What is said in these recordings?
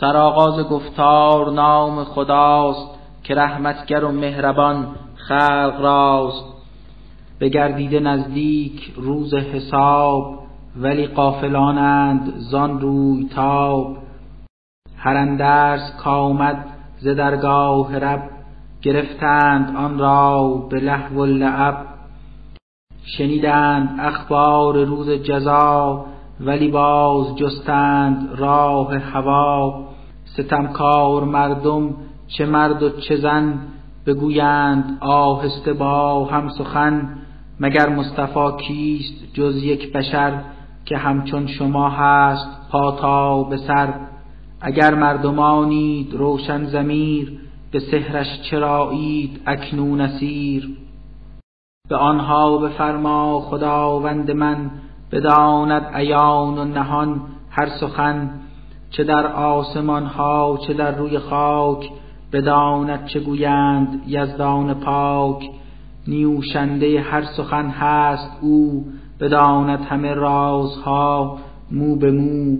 سرآغاز گفتار نام خداست که رحمتگر و مهربان خلق راست. بگردیده نزدیک روز حساب ولی قافلانند زان روی تاب. هر اندرس کامد ز درگاه رب گرفتند آن را به لهو و لعب شنیدند اخبار روز جزا ولی باز جستند راه هوا. ستمکار مردم چه مرد و چه زن بگویند آهسته با هم سخن مگر مصطفی کیست جز یک بشر که همچون شما هست پا تا به سر؟ اگر مردمانید روشن زمیر به سحرش چرایید اکنون اسیر؟ به آنها بفرما خداوند من بداند عیان و نهان هر سخن چه در آسمان ها چه در روی خاک بداند چه گویند یزدان پاک. نیوشنده هر سخن هست او بداند همه رازها مو به مو.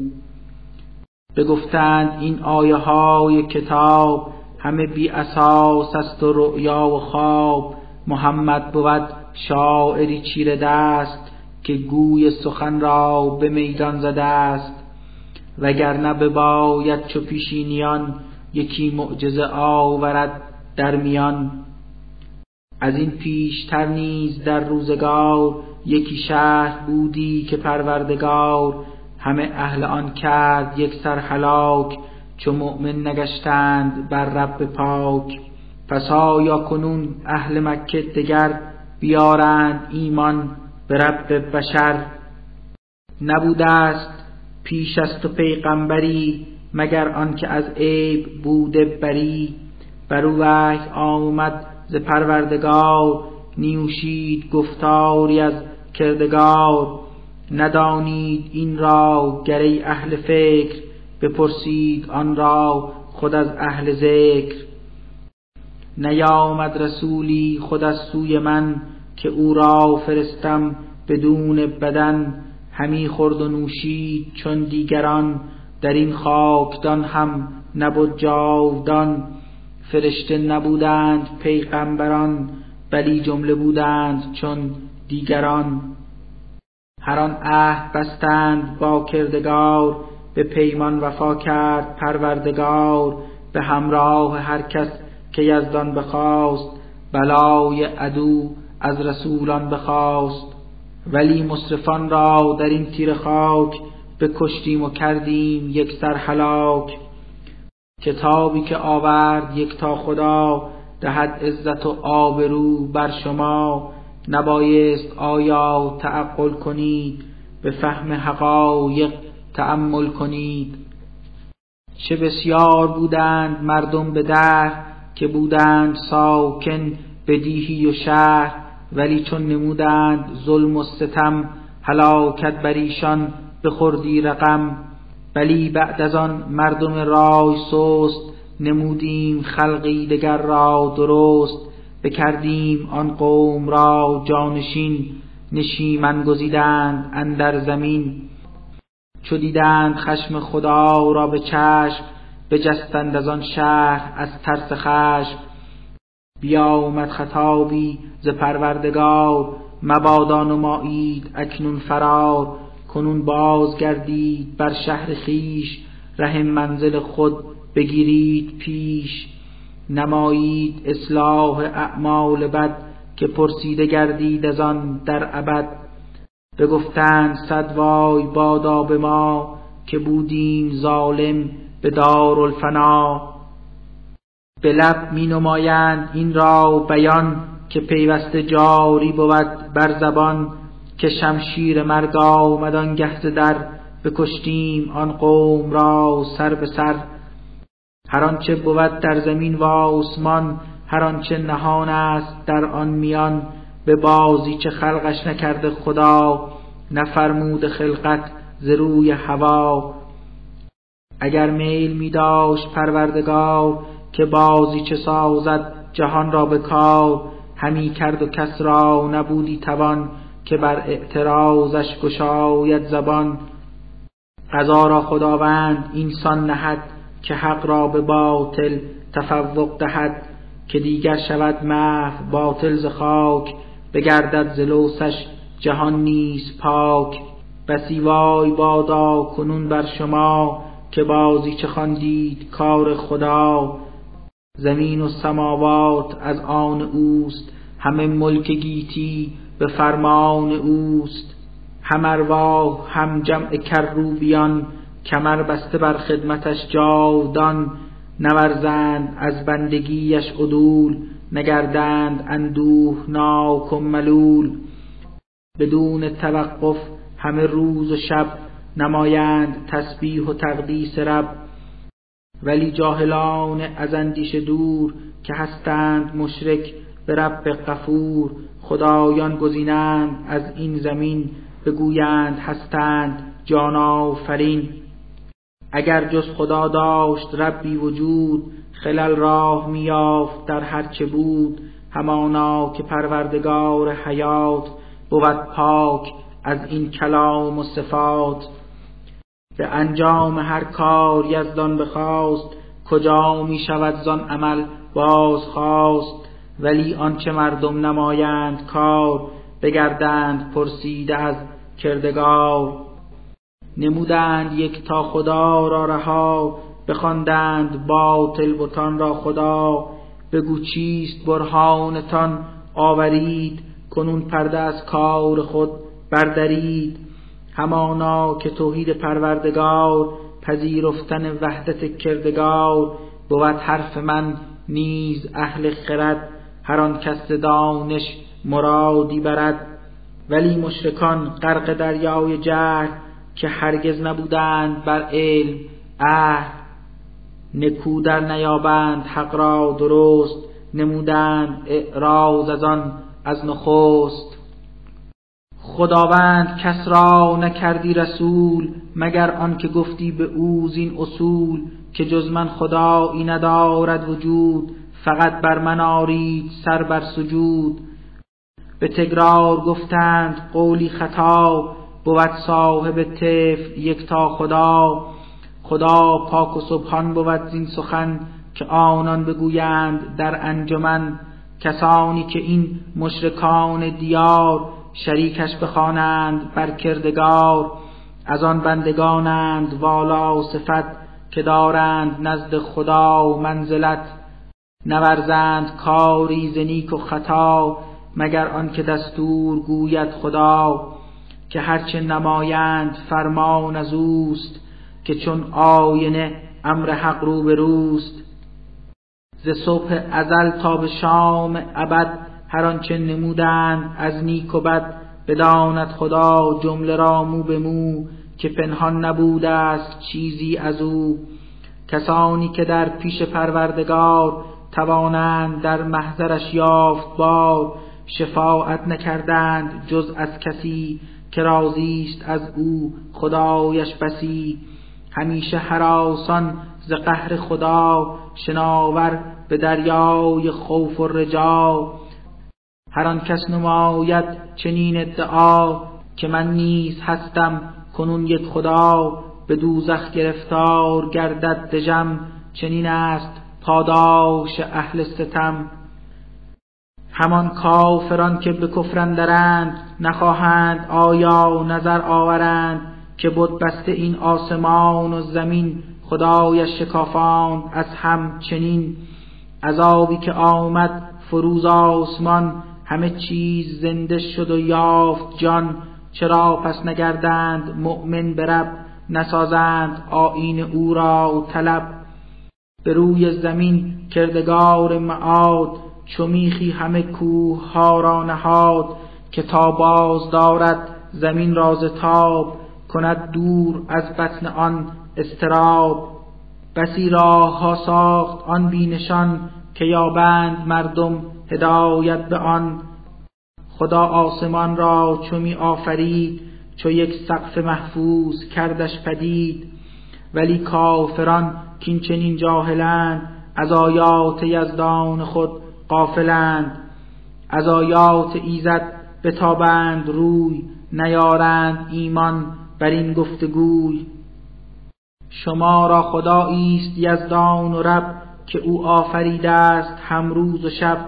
بگفتند این آیه های کتاب همه بی اساس است و رؤیا و خواب. محمد بود شاعری چیره دست که گوی سخن را به میدان زده است. وگرنه بباید چو پیشینیان یکی معجزه آورد در میان. از این پیشتر نیز در روزگار یکی شهر بودی که پروردگار. همه اهل آن کرد یک سر هلاک چو مؤمن نگشتند بر رب پاک. پس آیا کنون اهل مکه دگر بیارند ایمان به رب بشر؟ نبوده است پیش از تو پیغمبری مگر آنکه از عیب بوده بری. بر او وحی آمد ز پروردگار نیوشید گفتاری از کردگار. ندانید این را گری اهل فکر بپرسید آن را خود از اهل ذکر. نیامد رسولی خود از سوی من که او را فرستم بدون بدن. همی خورد و نوشید چون دیگران. در این خاکدان هم نبود جاودان. فرشته نبودند پیغمبران بلی جمله بودند چون دیگران. هر آن عهد بستند با کردگار به پیمان وفا کرد پروردگار. به همراه هر کس که یزدان بخواست بلای عدو از رسولان بخواست. ولی مصرفان را در این تیر خاک بکشتیم و کردیم یک سر هلاک. کتابی که آورد یک تا خدا دهد عزت و آبرو بر شما. نبایست آیا تعقل کنید به فهم حقایق تأمل کنید. چه بسیار بودند مردم به در که بودند ساکن به دیهی و شهر. ولی چون نمودند ظلم و ستم هلاکت بر ایشان بخوردی رقم. بلی بعد از آن مردم رای سست نمودیم خلقی دگر را درست. بکردیم آن قوم را جانشین نشیمن گزیدند اندر زمین. چو دیدند خشم خدا را به چشم بجستند از آن شهر از ترس خشم. بیامد خطابی ز پروردگار مبادا نمایید اکنون فرار. کنون باز گردید بر شهر خیش ره منزل خود بگیرید پیش. نمایید اصلاح اعمال بد که پرسیده گردید از آن در ابد. بگفتند صد وای بادا به ما که بودیم ظالم به دارالفنا. به لب می نمایند این را بیان که پیوسته جاری بود بر زبان که شمشیر مرگ آمد آنگه در بکشتیم آن قوم را سر به سر. هر آنچه بود در زمین و آسمان هر آنچه نهان است در آن میان. به بازی چه خلقش نکرده خدا نفرمود خلقت ز روی هوا. اگر میل می داشت پروردگار که بازی چه سازد جهان را به کار همی کرد و کس را نبودی توان که بر اعتراضش گشاید زبان. قضا را خداوند اینسان نهد که حق را به باطل تفوق دهد که دیگر شود محو باطل ز خاک بگردد ز لوسش جهان نیز پاک. بسی وای بادا کنون بر شما که بازی چه خواندید کار خدا زمین و سماوات از آن اوست. همه ملک گیتی به فرمان اوست. هم هم جمع کروبیان کمر بسته بر خدمتش جاودان نورزند از بندگیش عدول نگردند اندوه ناک و ملول. بدون توقف همه روز و شب نمایند تسبیح و تقدیس رب. ولی جاهلان از اندیشه دور که هستند مشرک به رب غفور خدایان گزینند از این زمین بگویند هستند جان آفرین. اگر جز خدا داشت ربی وجود خلل راه میافت در هر چه بود. همانا که پروردگار حیات بود پاک از این کلام و صفات. به انجام هر کار یزدان بخواست کجا می شود زان عمل باز خواست. ولی آنچه مردم نمایند کار بگردند پرسیده از کردگار. نمودند یک تا خدا را رها بخواندند باطل بتان را خدا. بگو چیست برهانتان آورید کنون پرده از کار خود بردارید همانا که توحید پروردگار پذیرفتن وحدت کردگار بود حرف من نیز اهل خرد هر آن کس دانش مرادی برد. ولی مشرکان غرق دریای جهل که هرگز نبودند بر علم اه نکو در نیابند حق را درست نمودند اعراض از آن از نخست. خداوند کس را نکردی رسول مگر آنکه گفتی به او زین اصول که جز من خدایی ندارد وجود فقط بر من آرید سر بر سجود. به تکرار گفتند قولی خطا بود صاحب طفل یک تا خدا. خدا پاک و سبحان بود زین سخن که آنان بگویند در انجمن. کسانی که این مشرکان دیار شریکش بخوانند بر کردگار از آن بندگانند والا صفت که دارند نزد خدا منزلت. نورزند کاری زنیک و خطا مگر آنکه دستور گوید خدا که هرچه نمایند فرمان از اوست که چون آینه امر حق رو به ز صبح ازل تا به شام ابد هر آنچه نمودند از نیک و بد بداند خدا جمله را مو به مو که پنهان نبوده است چیزی از او. کسانی که در پیش پروردگار توانند در محضرش یافت بار شفاعت نکردند جز از کسی که راضیست از او خدایش بسی. همیشه حراسان ز قهر خدا شناور به دریای خوف و رجا. هر آن کس نماید چنین ادعا که من نیز هستم کنون یک خدا به دوزخ گرفتار گردد دژم چنین است پاداش اهل ستم. همان کافران که به کفران درند نخواهند آیا نظر آورند که بود بسته این آسمان و زمین خدایش شکافاند از هم چنین. عذابی که آمد فروز آسمان همه چیز زنده شد و یافت جان. چرا پس نگردند مؤمن برب نسازند آین او را طلب. به روی زمین کردگار معاد. چمیخی همه کوه ها را نهاد. که تا باز دارد زمین راز تاب. کند دور از بطن آن استراب بسی راه ها ساخت آن بینشان. که یابند مردم هدایت به آن. خدا آسمان را چمی آفرید چو یک سقف محفوظ کردش پدید. ولی کافران کین چنین جاهلند از آیات یزدان خود قافلند از آیات ایزد بتابند روی نیارند ایمان بر این گفتگوی. شما را خدایی است یزدان و رب که او آفریده است هم روز و شب.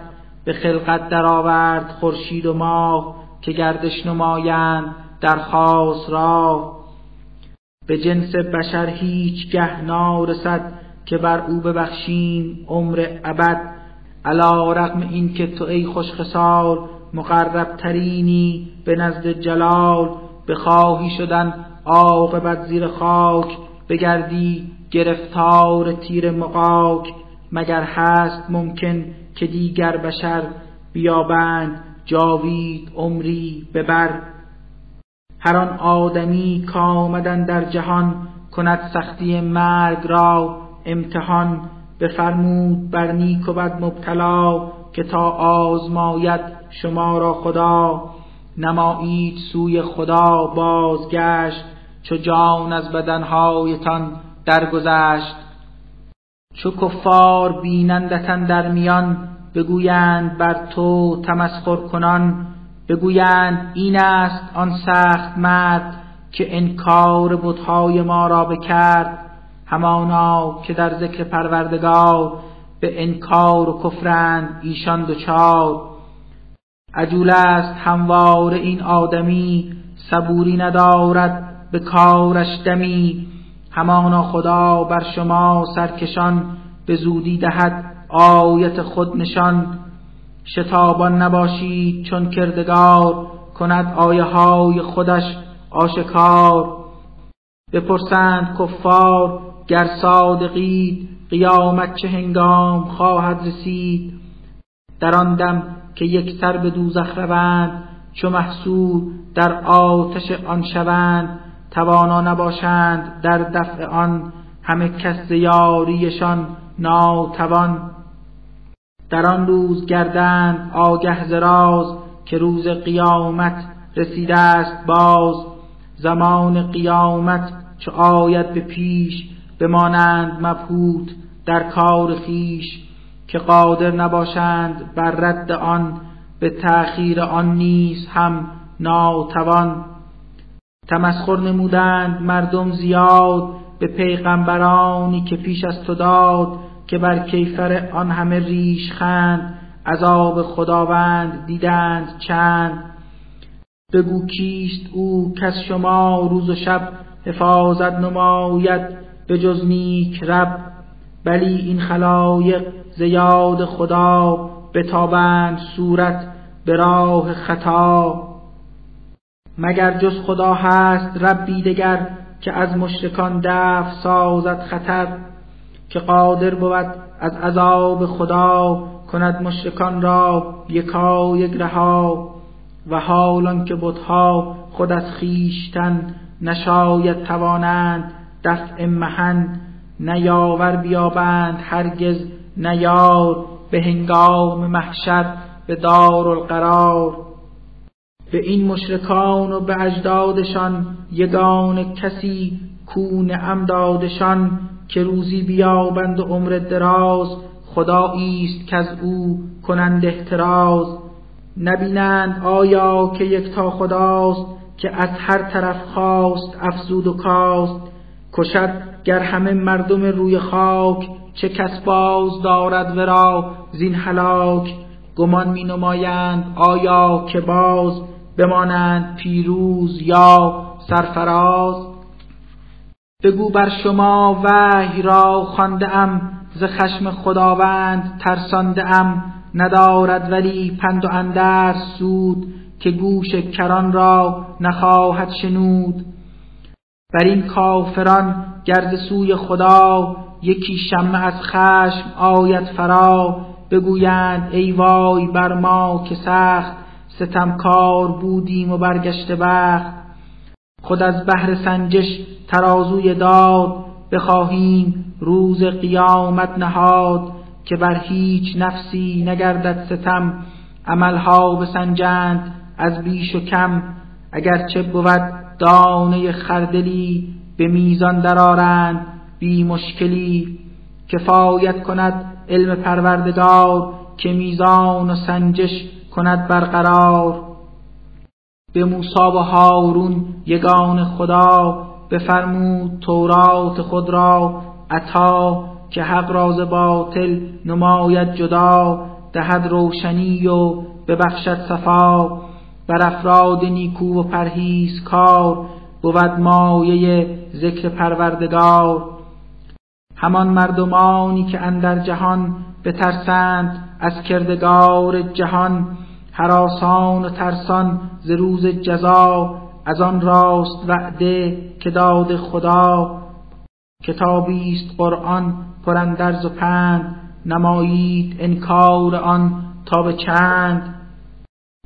به خلقت درآورد خورشید و ماه که گردش نمایند در خاص را به جنس بشر هیچ گه نارسد که بر او ببخشیم عمر ابد. علا رقم این که تو ای خوش خسال مقرب ترینی به نزد جلال بخواهی شدن عاقبت زیر خاک بگردی گرفتار تیر مقاک. مگر هست ممکن که دیگر بشر بیابند جاوید عمری ببر. هر آن آدمی کامدن در جهان کند سختی مرگ را امتحان بفرمود بر نیک و بد مبتلا که تا آزماید شما را خدا. نمایید سوی خدا بازگشت چو جان از بدنهایتان درگذشت. چو کفار بینندتن در میان بگویند بر تو تمسخر کنان بگویند این است آن سخت مرد که انکار بتهای ما را بکرد. همانا که در ذکر پروردگار به انکار و کفرند ایشان دچار. عجول است هموار این آدمی صبوری ندارد به کارش دمی. همانا خدا بر شما سرکشان به زودی دهد آیت خود نشان. شتابان نباشید چون کردگار کند آیه های خودش آشکار. بپرسند کفار گر صادقید قیامت چه هنگام خواهد رسید؟ در آن دم که یک سر به دوزخ روند چو محصور در آتش آن شوند. توانا نباشند در دفع آن همه کس یاریشان ناتوان. در آن روز گردند آگه زراز که روز قیامت رسیده است باز. زمان قیامت چو آید به پیش بمانند مبهوت در کار خیش که قادر نباشند بر رد آن به تأخیر آن نیز هم ناتوان. تمسخر نمودند مردم زیاد به پیغمبرانی که پیش از تو داد که بر کیفر آن همه ریش خند عذاب خداوند دیدند چند. بگو کیست او کس شما روز و شب حفاظت نماید به جز نیک رب. بلی این خلایق زیاد خدا بتابند صورت به راه خطا. مگر جز خدا هست ربی دگر که از مشرکان دفع سازد خطر که قادر بود از عذاب خدا کند مشرکان را یکا یک رها و حالان که بتها خود از خیشتن نشاید توانند دفع محن نیاور بیابند هرگز نیار به هنگام محشر به دار القرار به این مشرکان و به اجدادشان یگان کسی کون امدادشان که روزی بیابند و عمر دراز خدایی است که از او کنند احتراز. نبینند آیا که یک تا خداست که از هر طرف خواست افزود و کاست. کشد گر همه مردم روی خاک چه کس باز دارد ورا زین هلاک. گمان می نمایند آیا که باز بمانند پیروز یا سرفراز. بگو بر شما وحی را خوانده ام ز خشم خداوند ترسانده ام ندارد ولی پند و اندر سود که گوش کران را نخواهد شنود. بر این کافران گرد سوی خدا یکی شمه از خشم آید فرا. بگویند ای وای بر ما که سخت ستمکار بودیم و برگشته بخت. خود از بهر سنجش ترازوی داد. بخواهیم روز قیامت نهاد که بر هیچ نفسی نگردد ستم. عملها بسنجند از بیش و کم. اگرچه بود دانه خردلی به میزان درارند بی مشکلی. کفایت کند علم پروردگار که میزان و سنجش کند برقرار. به موسی و هارون یگان خدا بفرمود تورات خود را عطا که حق راز باطل نماید جدا دهد روشنی و ببخشد صفا. بر افراد نیکو و پرهیز کار بود مایه ذکر پروردگار. همان مردمانی که اندر جهان بترسند از کردگار جهان حراسان و ترسان ز روز جزا از آن راست وعده که داد خدا. کتابی است قرآن پراندرز و پند نمایید انکار آن تا به چند.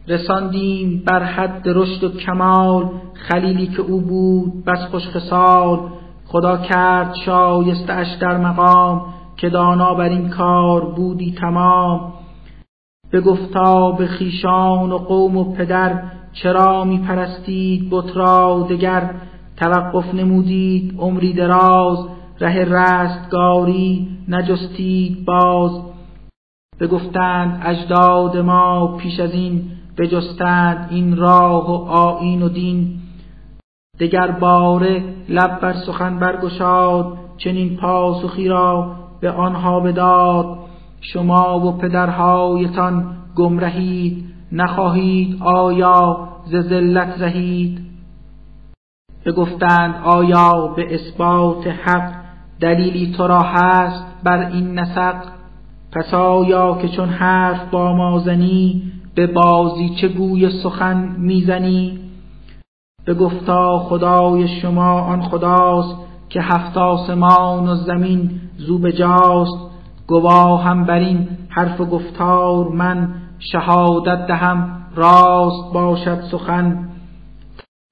رساندیم بر حد رشد و کمال خلیلی که او بود بس خوش خصال. خدا کرد شایسته اش در مقام که دانا بر این کار بودی تمام. به گفتا به خیشان و قوم و پدر چرا می پرستید بت را دگر؟ توقف نمودید عمری دراز ره رستگاری نجستید باز. بگفتند اجداد ما پیش از این بجستند این راه و آیین و دین. دگر باره لب بر سخن برگشاد چنین پاسخی را به آنها بداد. شما و پدرهایتان گمرهید نخواهید آیا ز ذلت رهید؟ بگفتند آیا به اثبات حق دلیلی تو را هست بر این نسق؟ پس آیا که چون حرف با ما زنی به بازی چه گوی سخن می‌زنی؟ به گفتا خدای شما آن خداست که هفت آسمان و زمین زو بجاست. گواهم بر این حرف و گفتار من شهادت دهم راست باشد سخن.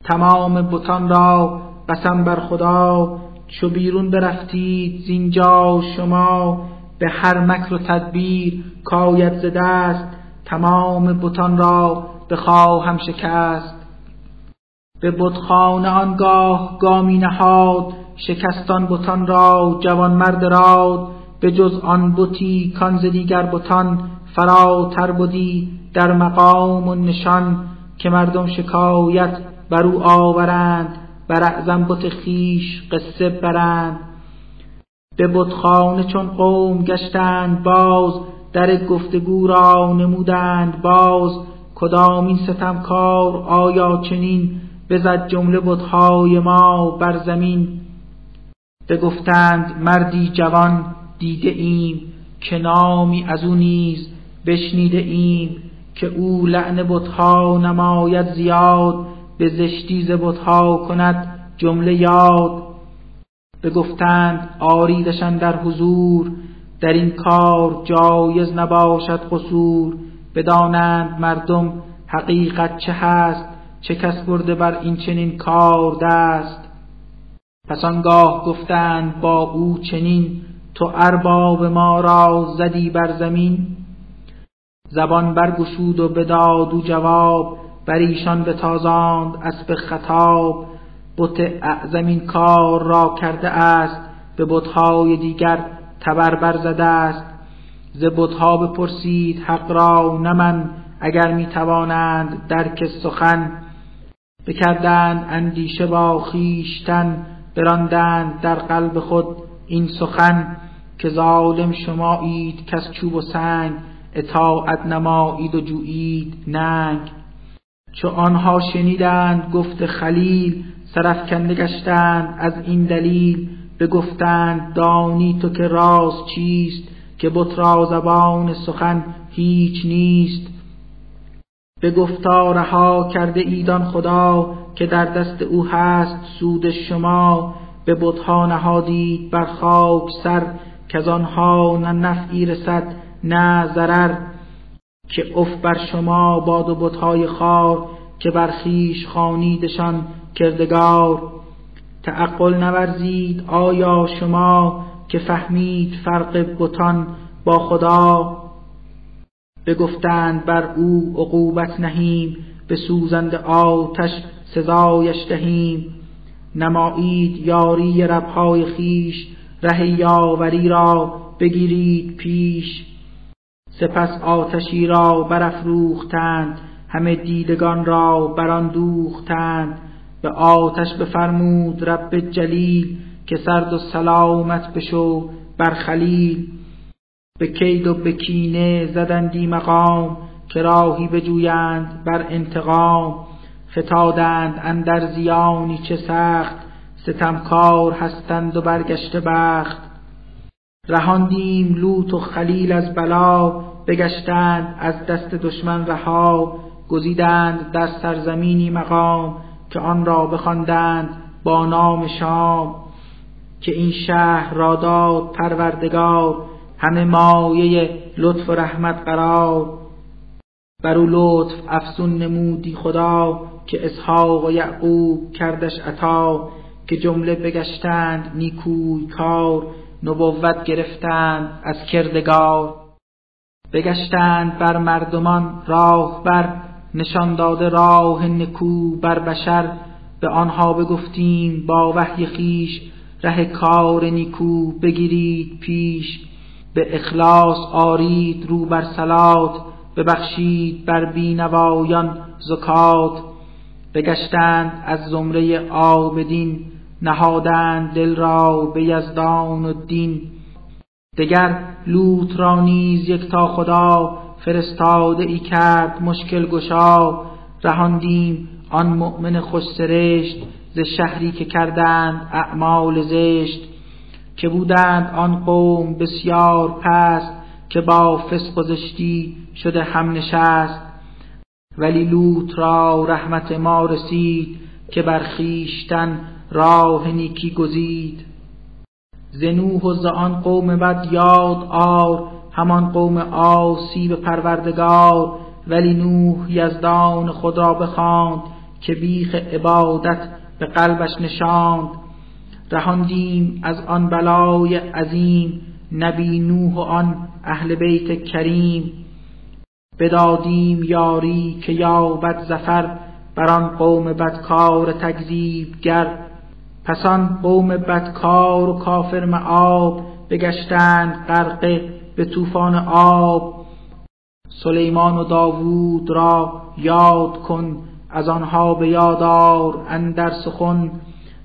تمام بتان را قسم بر خدا چو بیرون برفتید زینجا شما به هر مکر و تدبیر کاید ز دست. تمام بتان را بخواهم شکست. به بتخانه آنگاه گامی نهاد شکستان بتان را جوان مرد راد به جز آن بتی کان ز دیگر بتان فراتر بودی در مقام و نشان که مردم شکایت بر او آورند بر اعظم بت خیش قصه برند. به بتخانه چون قوم گشتند باز در گفتگو را نمودند باز کدام این ستمکار آیا چنین بزد جمله بتهای ما بر زمین. بگفتند مردی جوان دیده ایم که نامی از او نیز بشنیده ایم که او لعن بتها نماید زیاد به زشتی ز بتها کند جمله یاد. بگفتند آریدشان در حضور در این کار جایز نباشد قصور. بدانند مردم حقیقت چه هست؟ چه کس برده بر این چنین کار دست؟ پس آنگاه گفتند با او چنین تو ارباب ما را زدی بر زمین؟ زبان برگشود و بداد و جواب بر ایشان بتازاند اسب خطاب. بت اعظم کار را کرده است به بتهای دیگر تبر بر زده است. ز بتها بپرسید حق را نه من اگر می توانند درک سخن بکردند اندیشه با خیشتن براندند در قلب خود این سخن که ظالم شمایید کس چوب و سنگ اطاعت نمایید و جویید ننگ. چو آنها شنیدند گفت خلیل سرفکنده گشتند از این دلیل بگفتند دانی تو که راز چیست که بت را زبان سخن هیچ نیست. به گفتا رها کرده ایدان خدا که در دست او هست سود شما. به بتها نهادید بر خاک سر که آنها نه نفعی رسد نه ضرر. که اف بر شما باد و بتهای خار که بر خویش خانیدشان کردگار. تعقل نورزید آیا شما که فهمید فرق بتان با خدا؟ بگفتند بر او عقوبت نهیم به سوزند آتش سزایش دهیم. نمایید یاری ربهای خیش ره یاوری را بگیرید پیش. سپس آتشی را برافروختند همه دیدگان را بران دوختند به آتش بفرمود رب جلیل که سرد و سلامت بشو بر خلیل. به کید و به کینه زدندی مقام که راهی بجویند بر انتقام. فتادند اندر زیانی چه سخت ستمکار هستند و برگشته بخت. رهاندیم لوط و خلیل از بلا بگشتند از دست دشمن رها. گزیدند در سرزمینی مقام که آن را بخواندند با نام شام. که این شهر را داد پروردگار همه مایه لطف و رحمت قرار. بر او لطف افزون نمودی خدا که اسحاق و یعقوب کردش عطا که جمله بگشتند نیکوی کار نبوت گرفتند از کردگار. بگشتند بر مردمان راه بر نشان داده راه نکو بر بشر. به آنها بگفتیم با وحی خیش ره کار نیکو بگیرید پیش. به اخلاص آرید رو بر سلات ببخشید بر بینوایان زکات. بگشتند از زمره آبدین نهادند دل را به یزدان و دین دگر لوط را نیز یک تا خدا فرستاده ای کرد مشکل گشا. رهاندیم آن مؤمن خوش سرشت ز شهری که کردند اعمال زشت. که بودند آن قوم بسیار پست که با فسق و زشتی شده هم نشست. ولی لوط را رحمت ما رسید که بر خویشتن راه نیکی گزید. زنوح و ز آن قوم بد یاد آر همان قوم آسی به پروردگار. ولی نوح یزدان خود را بخواند که بیخ عبادت به قلبش نشاند. رهاندیم از آن بلای عظیم نبی نوح و آن اهل بیت کریم. بدادیم یاری که یابد زفر بر آن قوم بدکار گر پس آن قوم بدکار و کافر معاب بگشتند غرقه به طوفان آب. سلیمان و داوود را یاد کن از آنها به یادار اندر سخن.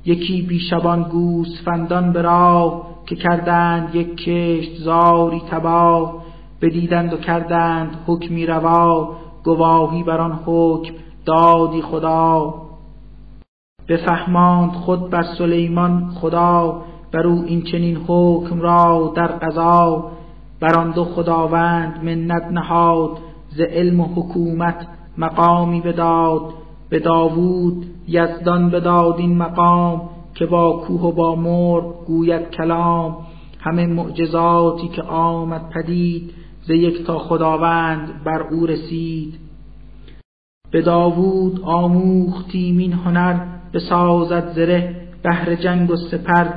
یکی بیشبان گوسفندان به راه که کردند یک کشت زاری تباه بدیدند و کردند حکمی روا گواهی بر آن حکم دادی خدا. بفهماند خود بر سلیمان خدا بر او این چنین حکم را در قضا. بر آن دو خداوند منت نهاد ز علم و حکومت مقامی بداد. به داوود یزدان بداد این مقام که با کوه و با مرغ گوید کلام. همه معجزاتی که آمد پدید ز یک تا خداوند بر او رسید. به داوود آموختیم این هنر بسازد زره بهر جنگ و سپر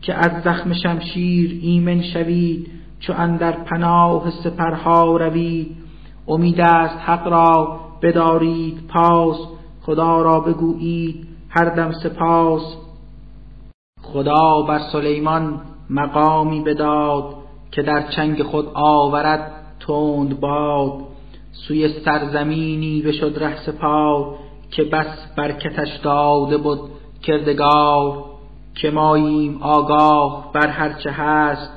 که از زخم شمشیر ایمن شوید چو اندر پناه سپرها روید. امید است حق را بدارید پاس خدا را بگویید هر دم سپاس. خدا بر سلیمان مقامی بداد که در چنگ خود آورد تند باد. سوی سرزمینی بشد ره سپار که بس برکتش داده بود کردگار. که ماییم آگاه بر هرچه هست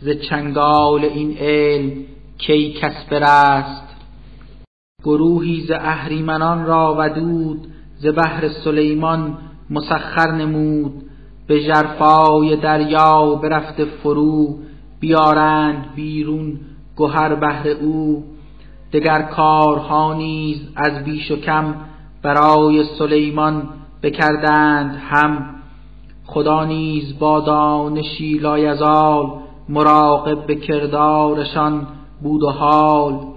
ز چنگال این علم کی کس برست. گروهی ز اهریمنان را ودود ز بحر سلیمان مسخر نمود به ژرفای دریا برفته فرو بیارند بیرون گهر بهر او. دگر کارها نیز از بیش و کم برای سلیمان بکردند هم. خدا نیز با دانشی لایزال مراقب به کردارشان بود و حال.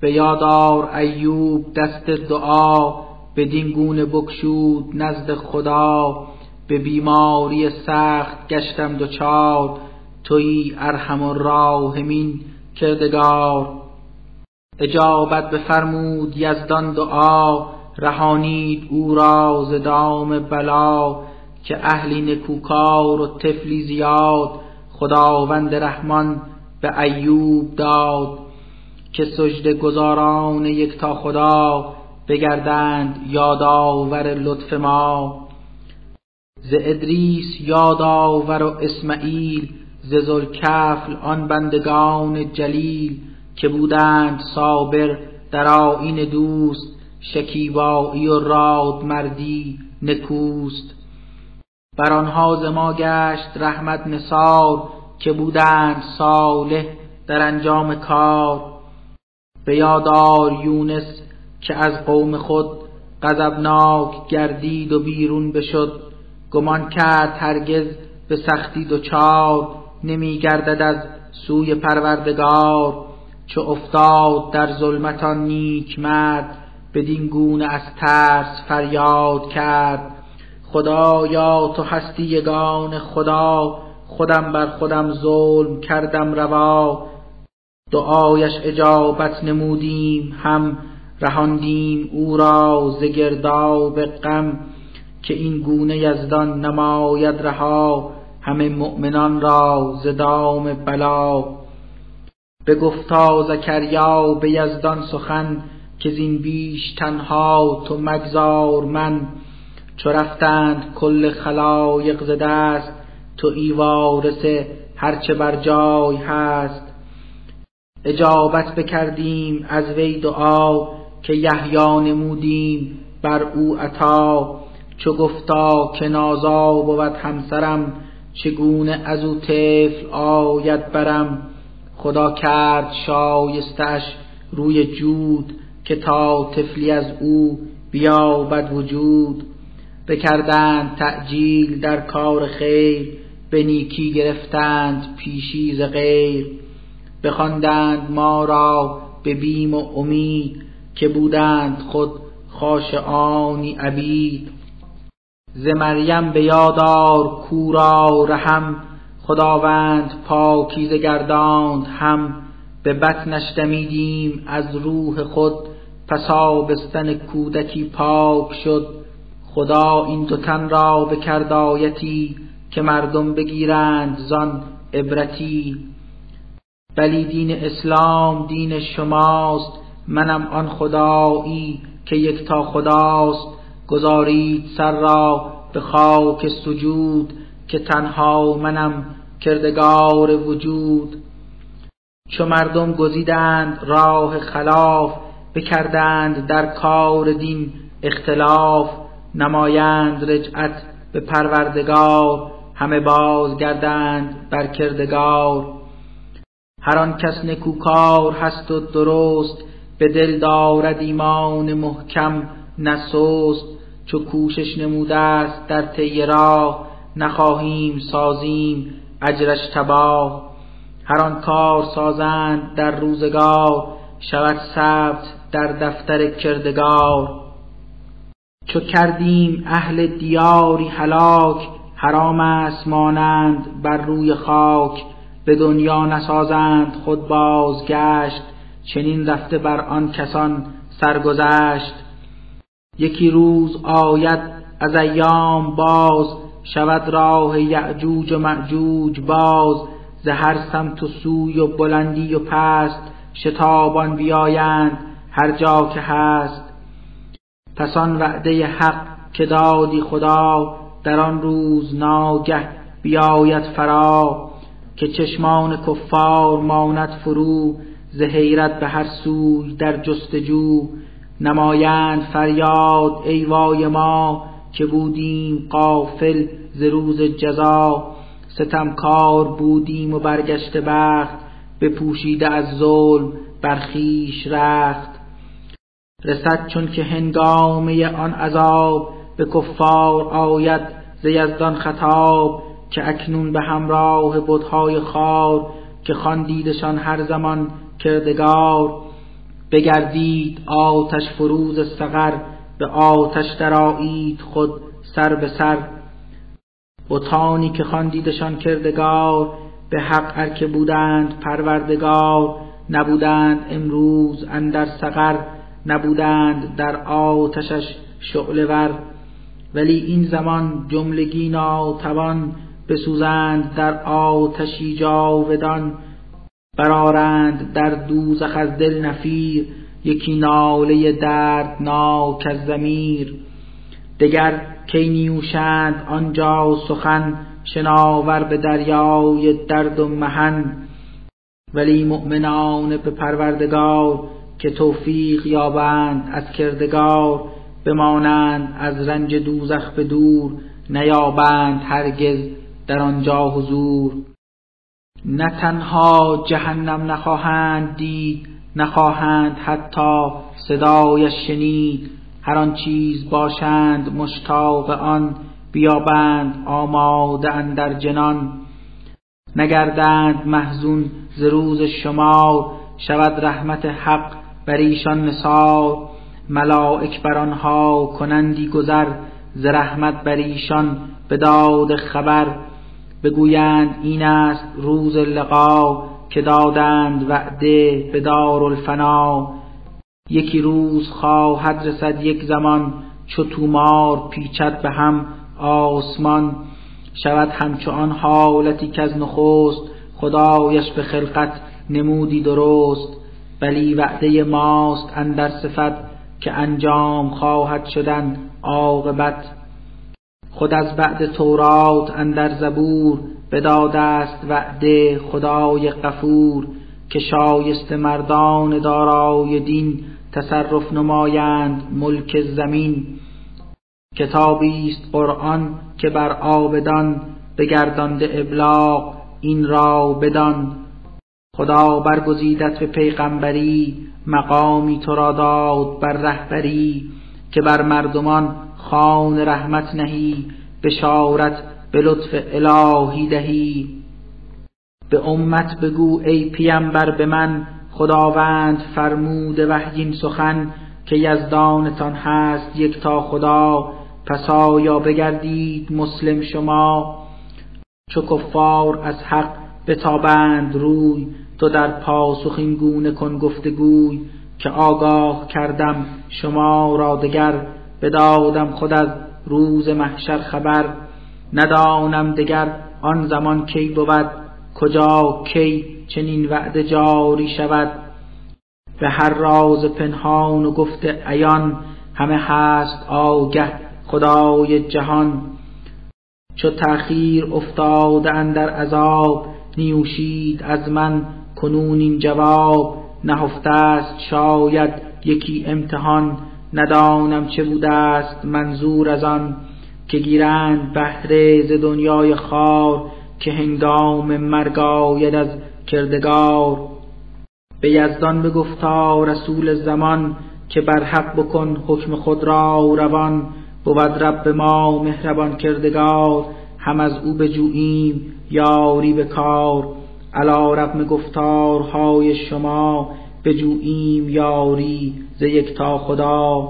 به یادار ایوب دست دعا به گونه بکشود نزد خدا. به بیماری سخت گشتم دچار تویی ارحم الراحمین کردگار. اجابت بفرمود یزدان دعا رهانید او را ز دام بلا که اهلی نکوکار و طفلی زیاد. خداوند رحمان به ایوب داد. که سجده گذاران یک تا خدا بگردند یادآور لطف ما. ز ادریس یادآور و اسماعیل ز ذوالکفل آن بندگان جلیل که بودند صابر در آیین دوست شکیبایی و رادمردی نکوست. بر آنها ز ما گشت رحمت نثار که بودند صالح در انجام کار. به یادار یونس که از قوم خود غضبناک گردید و بیرون بشد. گمان کرد هرگز به سختی دچار نمی گردد از سوی پروردگار. چو افتاد در ظلمتان نیک مرد بدین گونه از ترس فریاد کرد. خدایا تو هستی یگان خدا خودم بر خودم ظلم کردم روا. دعایش اجابت نمودیم هم رهاندیم او را ز گرداب غم که این گونه یزدان نماید رها همه مؤمنان را ز دام بلا. بگفتا زکریا به یزدان سخن که زین بیش تنها تو مگذار من. چو رفتند کل خلایق ز دست تو ای وارث هرچه بر جای هست. اجابت بکردیم از وی دعا که یحیی نمودیم بر او عطا. چو گفتا که نازا بود همسرم چگونه از او طفل آید برم؟ خدا کرد شایستش روی جود که تا طفلی از او بیابد وجود. بکردند تعجیل در کار خیر به نیکی گرفتند پیشی غیر. بخواندند ما را به بیم و امید که بودند خود خاشعانی عبید. ز مریم به یادار کورا رحم خداوند پاکیزه گرداند هم. به بطنش دمیدیم از روح خود پس آبستن کودکی پاک شد. خدا این دو تن را بکرد آیتی که مردم بگیرند زان عبرتی. بلی دین اسلام دین شماست منم آن خدایی که یکتا خداست. گذارید سر را به خاک سجود که تنها منم کردگار وجود. چو مردم گزیدند راه خلاف بکردند در کار دین اختلاف. نمایند رجعت به پروردگار همه باز گردند بر کردگار. هر آن کس نکوکار هست و درست به دل دارد ایمان محکم نسست چو کوشش نموده است در طی راه نخواهیم سازیم اجرش تباه. هر آن کار سازند در روزگار شود ثبت در دفتر کردگار. چو کردیم اهل دیاری هلاک حرام است مانند بر روی خاک. به دنیا نسازند خود بازگشت چنین رفته بر آن کسان سرگذشت. یکی روز آید از ایام باز شود راه یعجوج و معجوج باز. ز هر سمت و سوی و بلندی و پست شتابان بیایند هر جا که هست. پس آن وعده حق که دادی خدا در آن روز ناگه بیاید فرا. که چشمان کفار ماند فرو ز حیرت به هر سوی در جستجو. نمایند فریاد ای وای ما که بودیم قافل ز روز جزا. ستمکار بودیم و برگشت بخت بپوشیده از ظلم برخیش رخت. رسد چون که هنگامه آن عذاب به کفار آید ز یزدان خطاب. که اکنون به همراه بتهای خار که خواندیدشان هر زمان کردگار. بگردید آتش فروز سقر به آتش درآیید خود سر به سر. بتانی که خواندیدشان کردگار به حق ار که بودند پروردگار. نبودند امروز اندر سقر نبودند در آتشش شعله ور. ولی این زمان جملگی ناتوان بسوزند در آتشی جاودان برارند در دوزخ از دل نفیر یکی ناله دردناک از زمیر دگر کی نیوشند آنجا سخن شناور به دریای درد و محن ولی مؤمنان به پروردگار که توفیق یابند از کردگار بمانند از رنج دوزخ به دور نیابند هرگز در آنجا حضور. نه تنها جهنم نخواهند دید نخواهند حتی صدایش شنید. هر آن چیز باشند مشتاق آن بیابند آماده اندر جنان. نگردند محزون ز روز شما شود رحمت حق بر ایشان نثار. ملائک بر آنها کنندی گذر ز رحمت بر ایشان به داد خبر. بگویند این است روز لقا که دادند وعده به الفنا یکی روز خواهد رسد یک زمان چو تومار پیچد به هم آسمان. شود همچو آن حالتی که از نخست خدایش به خلقت نمودی درست. بلی وعده ماست اندر صفت که انجام خواهد شدن عاقبت. خود از بعد تورات اندر زبور بداده است وعده خدای غفور که شایست مردان دارای دین تصرف نمایند ملک زمین. کتابی است قرآن که بر آبدان بگردانده ابلاغ این را بدان. خدا برگزیدت به پیغمبری مقامی تو را داد بر رهبری که بر مردمان خان رحمت نهی بشارت به لطف الهی دهی. به امت بگو ای پیمبر به من خداوند فرمود وحیین سخن که یزدانتان هست یک تا خدا. پس آیا بگردید مسلم شما؟ چو کفار از حق بتابند روی تو در پاسخ این گونه کن گفتگوی که آگاه کردم شما را دگر. بدادم خود از روز محشر خبر. ندانم دگر آن زمان کی بود کجا کی چنین وعده جاری شود. به هر راز پنهان و گفت عیان همه هست آگه خدای جهان. چو تأخیر افتاده اندر عذاب نیوشید از من کنون این جواب. نهفته است شاید یکی امتحان. ندانم چه بوده است منظور از آن که گیرند بهره ز دنیای خار که هنگام مرگ آید از کردگار. به یزدان بگفتا رسول زمان که بر حق بکن حکم خود را روان بود رب ما مهربان کردگار. هم از او بجوییم یاری به کار. علا رغم گفتارهای شما بجوییم یاری. ز تا خدا